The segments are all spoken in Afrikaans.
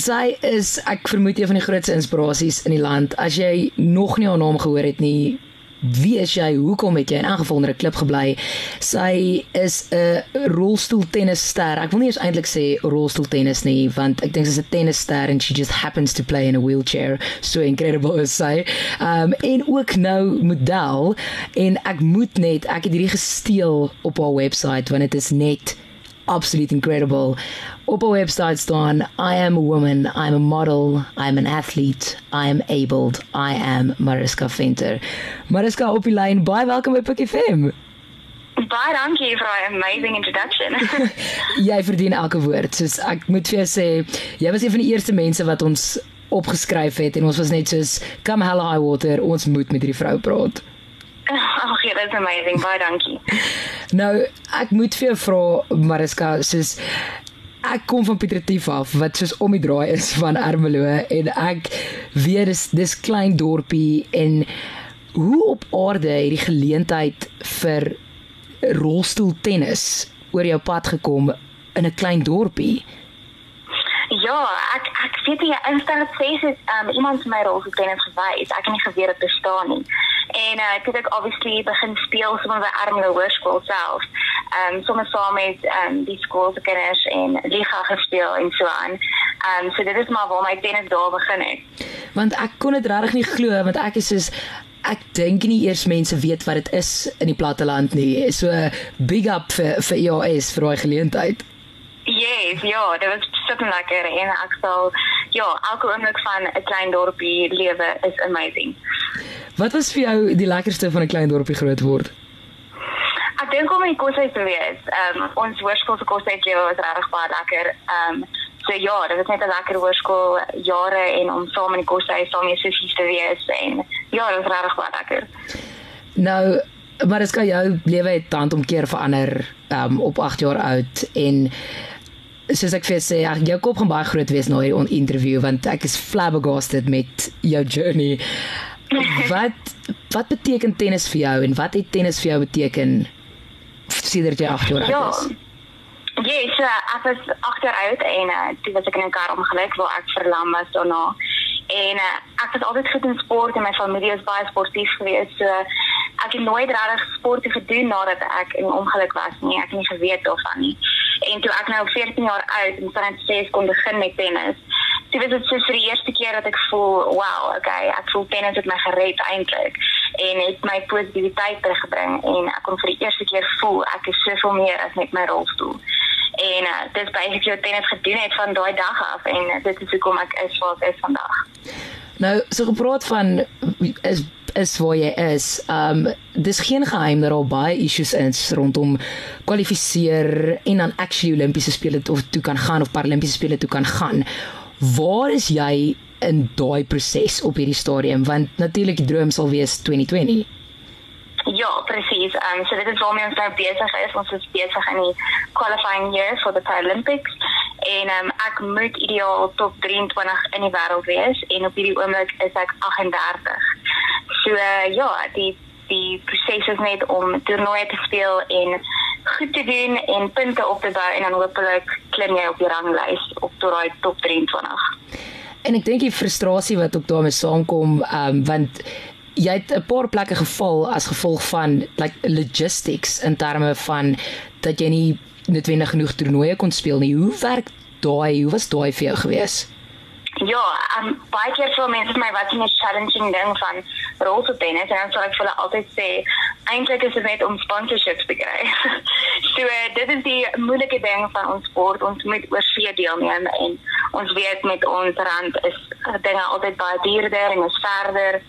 Sy is ek vermoed een van die grootste inspirasies in die land. As jy nog nie haar naam gehoor het nie, wie is jy? Hoekom het jy in aangeval onder 'n klip gebly? Sy is 'n rolstoeltennisster. Ek wil nie eens eintlik sê rolstoeltennis nie, want ek dink sy's 'n tennisster and she just happens to play in a wheelchair. So incredible is sy. Um en ook nou model en ek moet net ek het hierdie gesteel op haar webwerf want dit is net absolute incredible. Op haar webwerf staan I am a woman, I'm a model, I'm an athlete, I am abled, I am Mariska Venter. Mariska op die lyn, baie welkom by Pikkie FM. Baie dankie vir daai amazing introduction. jy verdien elke woord. Soos ek moet vir jou sê, jy was een van die eerste mense wat ons opgeskryf het en ons was net soos come hell high water, ons moet met hierdie vrou praat. Ag, jy is amazing. Baie dankie. Nou, ek moet vir jou vra Mariska, soos ek kom van Pietertief af wat soos om die draai is van Ermelo en ek weet dis dis klein dorpie en hoe op aarde het die geleentheid vir rolstoeltennis oor jou pad gekom in 'n klein dorpie? Ja, ek ek weet jy instel sê dit um iemand my rolstoeltennis gewys. Ek het nie geweet dit bestaan nie. En uh, ek het ook obviously begin speel sommer by Ermelo Hoërskool self. Um, sommer saam met um, die skool se kinders en liga gespeel en so aan. Um, so dit is maar waar my tennis daar begin het. Want ek kon dit regtig nie glo want ek is soos ek dink nie eers mense weet wat dit is in die platteland nie. So big up vir vir EOS vir daai geleentheid. Yes, ja, dit was super lekker en ek sal ja, elke oomblik van 'n klein dorpie lewe is amazing. Wat was vir jou die lekkerste van 'n klein dorpie groot word? Ek dink om in koshuis te wees. Ehm um, ons hoërskool se koshuis was regtig baie lekker. Ehm um, so ja, dit was net 'n lekker hoërskool jare en om saam in die koshuis saam met sussies te wees en ja, dit was regtig baie lekker. Nou, maar dit ska jou lewe het tandomkeer verander ehm um, op 8 jaar oud en soos ek vir sê, ek jou kop gaan baie groot wees na hierdie interview want ek is flabbergasted met jou journey. Wat wat beteken tennis vir jou en wat het tennis vir jou beteken sedert jy 8 jaar oud is? Ja. Ja, yes, so, ek was 8 jaar oud en uh, toe was ek in 'n kar ongeluk waar ek verlam was daarna. En uh, ek het altyd goed in sport en my familie is baie sportief geweest. So ek het nooit regtig sport gedoen nadat ek in ongeluk was nie. Ek het nie geweet daarvan nie. En toe ek nou 14 jaar oud en dan sê kon begin met tennis. Dit was dit so vir die eerste keer dat ek voel, wow, okay, ek voel tennis het my gered eintlik en het my positiwiteit teruggebring en ek kon vir die eerste keer voel ek is soveel meer as net my rolstoel. En uh, dit is baie wat tennis gedoen het van daai dag af en dit is hoekom ek is waar ek is vandag. Nou, so gepraat van is is waar jy is. Um dis geen geheim dat daar baie issues is rondom kwalifiseer en dan actually Olimpiese spele of toe kan gaan of Paralimpiese spele toe kan gaan. Waar is jy in daai proses op hierdie stadium want natuurlik die droom sal wees 2020. Ja, presies. Ehm um, so dit is waarmee ons nou besig is. Ons is besig in die qualifying year for the Paralympics en um, ek moet ideaal top 23 in die wêreld wees en op hierdie oomblik is ek 38. So uh, ja, die die proses is net om toernooie te speel en goed te doen en punte op te bou en dan hopelik klim jy op die ranglys op tot daai top 23. En ek dink die frustrasie wat ook daarmee saamkom, ehm um, want jy het 'n paar plekke geval as gevolg van like logistics in terme van dat jy nie noodwendig genoeg toernooie kon speel nie. Hoe werk daai? Hoe was daai vir jou gewees? Ja, um, baie keer vir mense my wat 'n challenging ding van rolstoel tennis en dan ek vir hulle altyd sê eintlik is dit net om sponsorships te kry. so uh, dit is die moeilike ding van ons sport. Ons moet oor see deelneem en ons weet met ons rand is dinge altyd baie duurder en is verder.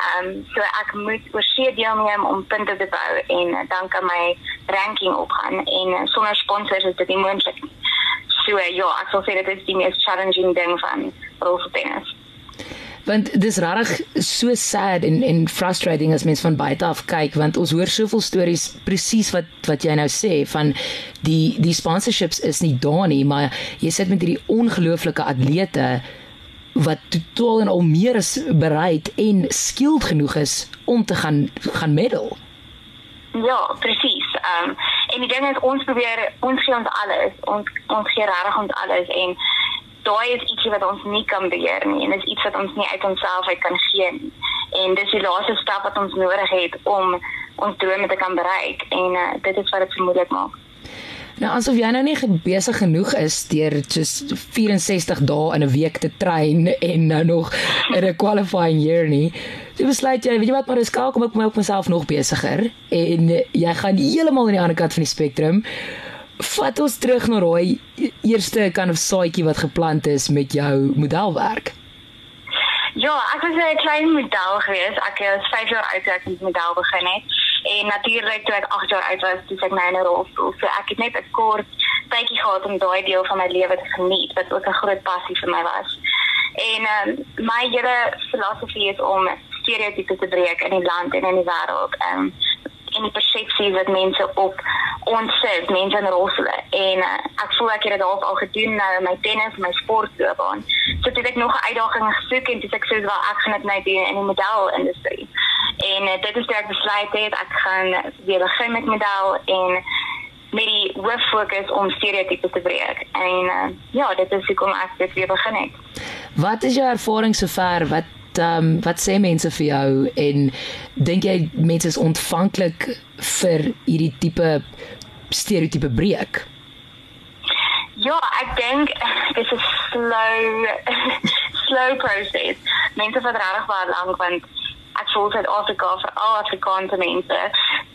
Ehm um, so ek moet oor see deelneem om punte te bou en dan kan my ranking opgaan en sonder sponsors is dit nie moontlik nie. So ja, ek sal sê dit is die mees challenging ding van rolstoeltennis. Want dis regtig so sad en en frustrating as mens van buite af kyk want ons hoor soveel stories presies wat wat jy nou sê van die die sponsorships is nie daar nie, maar jy sit met hierdie ongelooflike atlete wat totaal en al meer is bereid en skilled genoeg is om te gaan gaan medal. Ja, presies. Ehm um, en die ding is ons probeer ons gee ons alles. Ons ons gee regtig ons alles en daai is iets ietsie wat ons nie kan beheer nie en dis iets wat ons nie uit onsself uit kan gee nie. En dis die laaste stap wat ons nodig het om ons drome te kan bereik en uh, dit is wat dit so moeilik maak. Nou asof jy nou nie besig genoeg is deur just 64 dae in 'n week te train en nou nog in 'n qualifying year nie. Jy besluit jy, weet jy wat, maar dis kalk om ek my op myself nog besigger en jy gaan heeltemal aan die ander kant van die spektrum. Vat ons terug na daai eerste kan of saadjie wat geplant is met jou modelwerk. Ja, ek was 'n klein model gewees. Ek was 5 jaar oud toe ek met model begin het. En natuurlik toe ek 8 jaar oud was, toe ek my in 'n rolstoel. So ek het net 'n kort tydjie gehad om daai deel van my lewe te geniet wat ook 'n groot passie vir my was. En um, my hele filosofie is om stereotypes te breek in die land en in die wêreld. Um, en die persepsie wat mense op ons sit, mense in rolstoele. En uh, ek voel ek het dit al gedoen nou in my tennis, my sportloopbaan. So dit het nog 'n uitdaging gesoek en dis ek sê wel ek gaan dit nou doen in die modelindustrie. En uh, dit is wat ek besluit het. Ek gaan weer begin met model en met die hoof fokus om stereotypes te breek. En uh, ja, dit is hoekom ek dit weer begin het. Wat is jou ervaring sover? Wat ehm um, wat sê mense vir jou en dink jy mense is ontvanklik vir hierdie tipe stereotype breek? Ja, ek dink dit is slow slow process. Mense vat regtig baie lank want ek voel dit Afrika vir al Afrikaanse mense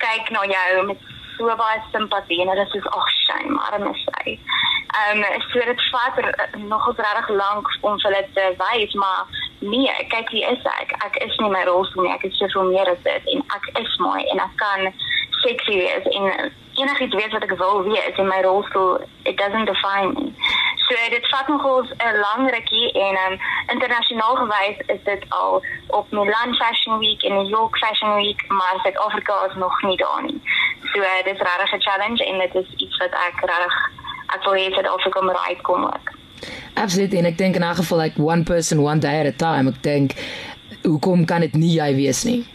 kyk na jou met so baie simpatie en dit is ag shame, arme sy. Ehm um, so dit vat nog regtig lank om vir hulle te wys, maar nee, kyk wie is ek? Ek is nie my rolstoel nie, ek is soveel meer as dit en ek is mooi en ek kan sexy wees en enigiets weet wat ek wil wees in my rolstoel, it doesn't define me. So dit vat nog 'n lang rukkie en um, internasionaal gewys is dit al op Milan Fashion Week en New York Fashion Week, maar Suid-Afrika is nog nie daar nie. So uh, dit is regtig 'n challenge en dit is iets wat ek regtig ek wil hê dit Afrika moet uitkom ook. Absoluut en ek dink in 'n geval like one person one day at a time, ek dink hoekom kan dit nie jy wees nie?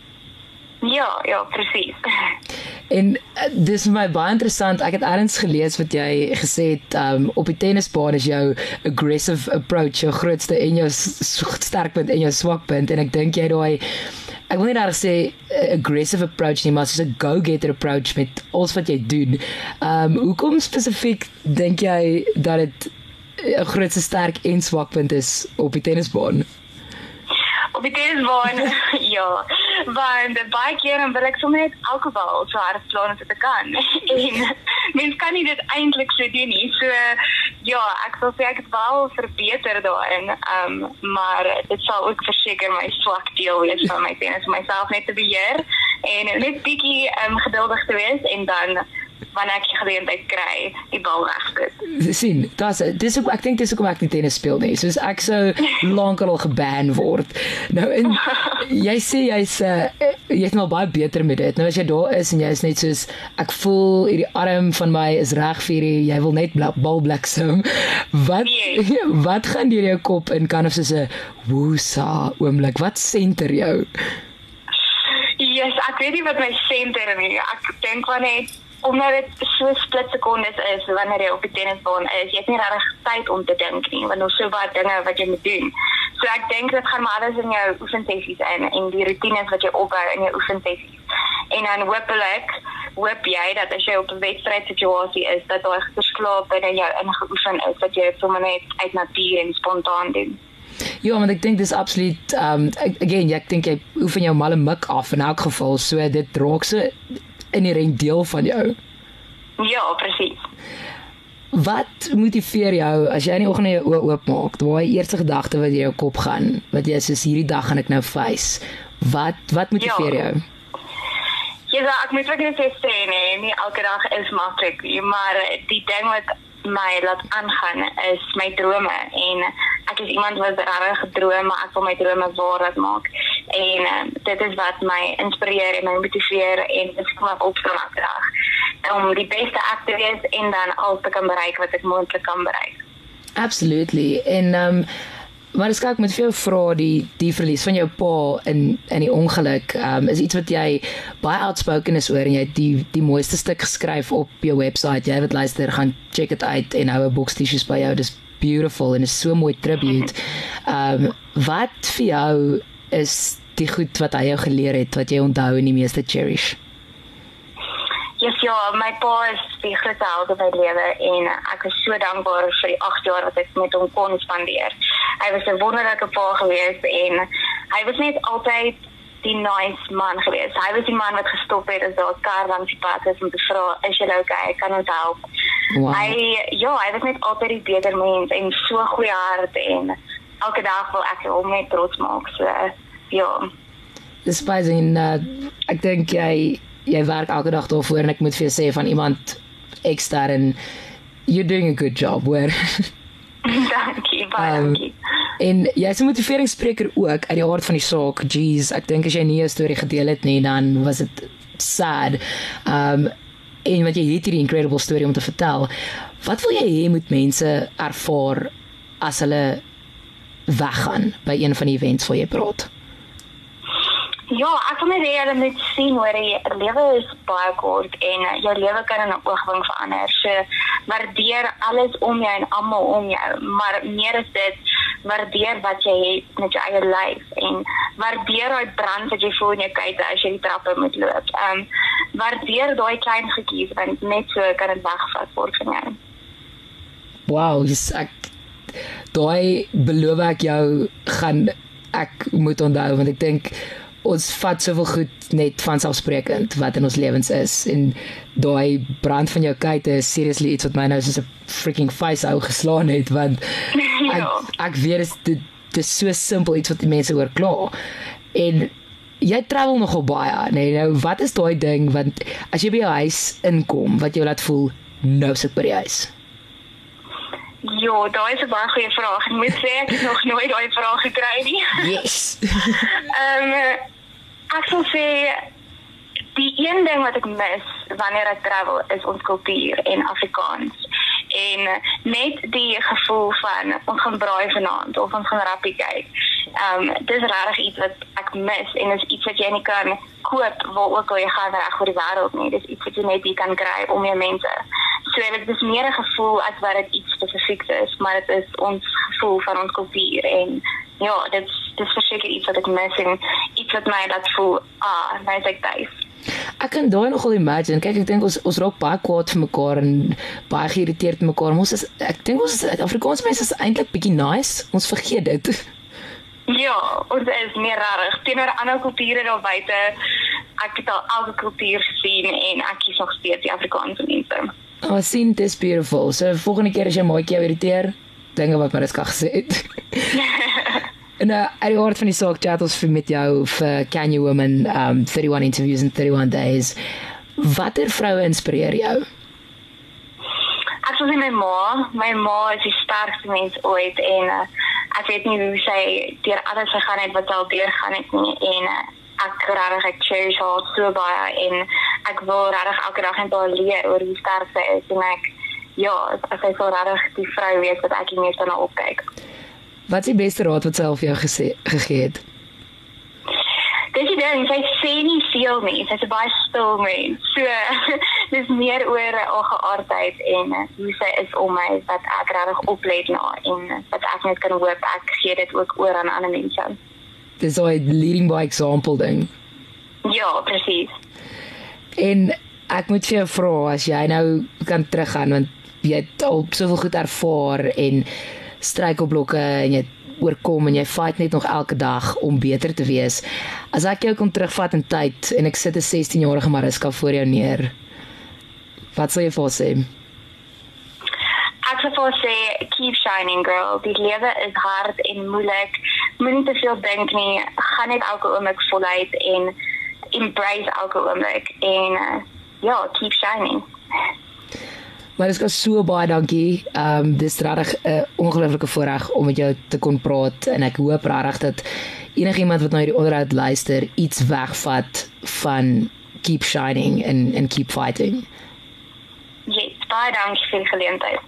Ja, ja, presies. En uh, dis vir my baie interessant. Ek het eers gelees wat jy gesê het um, op die tennisbaan is jou aggressive approach jou grootste en jou sterkpunt en jou swakpunt en ek dink jy daai ek wil nie daar sê uh, aggressive approach nie, maar soos 'n go-getter approach met alles wat jy doen. Ehm um, hoekom spesifiek dink jy dat dit 'n grootste sterk en swakpunt is op die tennisbaan? Op die tennisbaan, ja. Want baie keer wil ek sommer net alkohol so hard slaan as ek kan. en mens kan nie dit eintlik so doen nie. So ja, ek sal sê ek het wel verbeter daarin. Ehm um, maar dit sal ook verseker my swak deel wees van my tennis myself net te beheer en net bietjie ehm um, geduldig te wees en dan wanneer ek geleentheid kry, die bal regsit. Sien, dis dis ook ek dink dis hoekom ek nie tennis speel nie. Soos ek sou lankal geban word. Nou in jy sê jy's uh, jy's nou baie beter met dit. Nou as jy daar is en jy is net soos ek voel hierdie arm van my is reg vir jy, jy wil net bal bliksem. Wat yes. wat gaan deur jou kop in kan of soos 'n woesa oomblik? Wat senter jou? Yes, ek weet nie wat my senter nie. Ek dink wanneer omdat dit so split sekondes is wanneer jy op die tennisbaan is, jy het nie regtig tyd om te dink nie, want daar's so baie dinge wat jy moet doen. So ek dink dit gaan maar alles in jou oefensessies in en die rotines wat jy opbou in jou oefensessies. En dan hoopelik hoop jy dat as jy op 'n wedstryd situasie is, dat daai geslaap binne jou ingeoefen is, dat jy dit sommer net uit natuur en spontaan doen. Ja, maar ek dink dis absoluut um again, ek dink jy oefen jou malle mik af in elk geval, so dit raak so inherent deel van jou. Ja, presies. Wat motiveer jou as jy in die oggend jou oë oopmaak? Daai eerste gedagte wat in jou kop gaan, wat jy sê hierdie dag gaan ek nou face. Wat wat motiveer ja. jou? Ja, ek moet net sê nee, nie elke dag is maklik nie, maar die ding wat my laat aangaan is my drome en ek is iemand wat regtig gedroom maar ek wil my drome waar laat maak en uh, dit is wat my inspireer en my motiveer en dit kom op elke dag om die beste ek te wees en dan al te kan bereik wat ek moontlik kan bereik. Absolutely. En um, maar skak met veel vra die die verlies van jou pa in in die ongeluk um, is iets wat jy baie outspoken is oor en jy het die die mooiste stuk geskryf op jou webwerf jy het luister gaan check dit uit en hou 'n boks tissues by jou dis beautiful en is so mooi tribute. Um, wat vir jou is die goed wat hy jou geleer het wat jy onthou en die meeste cherish? Yes, ja, my pa is die grootste held in my lewe en ek is so dankbaar vir die 8 jaar wat ek met hom kon spandeer. Hy was 'n wonderlike pa gewees en hy was net altyd die nice man gewees. Hy was die man wat gestop het as daar 'n kar langs die pad is om te vra, "Is jy okay? Kan ons help?" Wow. Hy ja, hy was net altyd die beter mens en so goeie hart en elke dag wil ek hom net trots maak. So ja. Dis baie en uh, ek dink jy jy werk elke dag daarvoor en ek moet vir jou sê van iemand ekstern you're doing a good job. Where Dankie, baie um, dankie. En jy's 'n motiveringsspreker ook uit die hart van die saak. Jeez, ek dink as jy nie 'n storie gedeel het nie, dan was dit sad. Um en wat jy het hierdie incredible storie om te vertel. Wat wil jy hê moet mense ervaar as hulle weggaan by een van die events waar jy praat? Ja, ek wil net hê hulle moet sien hoe die lewe is baie kort en uh, jou lewe kan in 'n oogwink verander. So waardeer alles om jou en almal om jou, maar meer as dit, waardeer wat jy het met jou eie lyf en waardeer daai brand wat jy voel in jou kuite as jy die trappe moet loop. Ehm um, waardeer daai klein goedjies want net so kan dit wegvat word van jou. Wow, dis ek daai beloof ek jou gaan ek moet onthou want ek dink ons vat soveel goed net van selfsprekend wat in ons lewens is. En daai brand van jou kuite is seriously iets wat my nou soos 'n freaking face ou geslaan het want ja. ek ek weet dit dit is so simpel iets wat die mense oor kla. En jy travel nogal baie nee nou wat is daai ding? Want as jy by jou huis inkom wat jou laat voel nou sit by die huis Ja, daai is 'n baie goeie vraag. Ek moet sê ek het nog nooit daai vraag gekry nie. Yes. Ehm um, ek sou sê die een ding wat ek mis wanneer ek travel is ons kultuur en Afrikaans. En net die gevoel van ons gaan braai vanaand of ons gaan rappie kyk. Ehm um, dis regtig iets wat ek mis en is iets wat jy nie kan koop waar ook al jy gaan reg oor die wêreld nie. Dis iets wat jy net hier kan kry om jou mense So dit is meer 'n gevoel as wat dit iets spesifiek is, maar dit is ons gevoel van ons kultuur en ja, dit is verseker iets wat ek mis en iets wat my laat voel, ah, nou is ek tuis. Ek kan daai nogal imagine. Kyk, ek dink ons ons raak baie kwaad vir mekaar en baie geïrriteerd met mekaar. Ons is ek dink ons Afrikaanse mense is eintlik bietjie nice. Ons vergeet dit. Ja, ons is meer rarig teenoor ander kulture daar buite. Ek het al elke kultuur gesien en ek kies nog steeds die Afrikaanse mense. Oh, sien dis beautiful. So volgende keer as jy maak jou irriteer, dinge wat Mariska gesê het. en uh, uit die hart van die saak chat ons vir met jou vir Can You Woman um 31 interviews in 31 days. Watter vroue inspireer jou? Ek sou sê my ma, my ma is die sterkste mens ooit en uh, ek weet nie hoe sy deur alles gegaan het wat sy al deur gaan het nie en uh, ek regtig ek cherish haar so baie en ek wil regtig elke dag net haar leer oor hoe sterk sy is en ek ja, ek sê so regtig die vrou weet wat ek nie meer na opkyk. Wat is die beste raad wat sy al vir jou gesê gegee het? Dis die ding, sy sê nie veel nie. Sy's 'n baie stil mens. So dis meer oor haar geaardheid en hoe sy is om my wat ek regtig oplet na en wat ek net kan hoop ek gee dit ook oor aan ander mense dis so 'n leading by example ding. Ja, presies. En ek moet vir jou vra as jy nou kan teruggaan want jy het al soveel goed ervaar en struikelblokke en jy oorkom en jy fight net nog elke dag om beter te wees. As ek jou kon terugvat in tyd en ek sit 'n 16-jarige Mariska voor jou neer. Wat sou jy vir sê? Ek sou sê keep shining girl. Die lewe is hard en moeilik moenie te veel dink nie. Gaan net elke oomblik voluit en embrace elke oomblik en uh, ja, keep shining. Maar dit is so baie dankie. Ehm um, dis regtig 'n uh, ongelooflike voorreg om met jou te kon praat en ek hoop regtig dat enigiemand wat nou hierdie onderhoud luister iets wegvat van keep shining and and keep fighting. Ja, yes, baie dankie vir die geleentheid.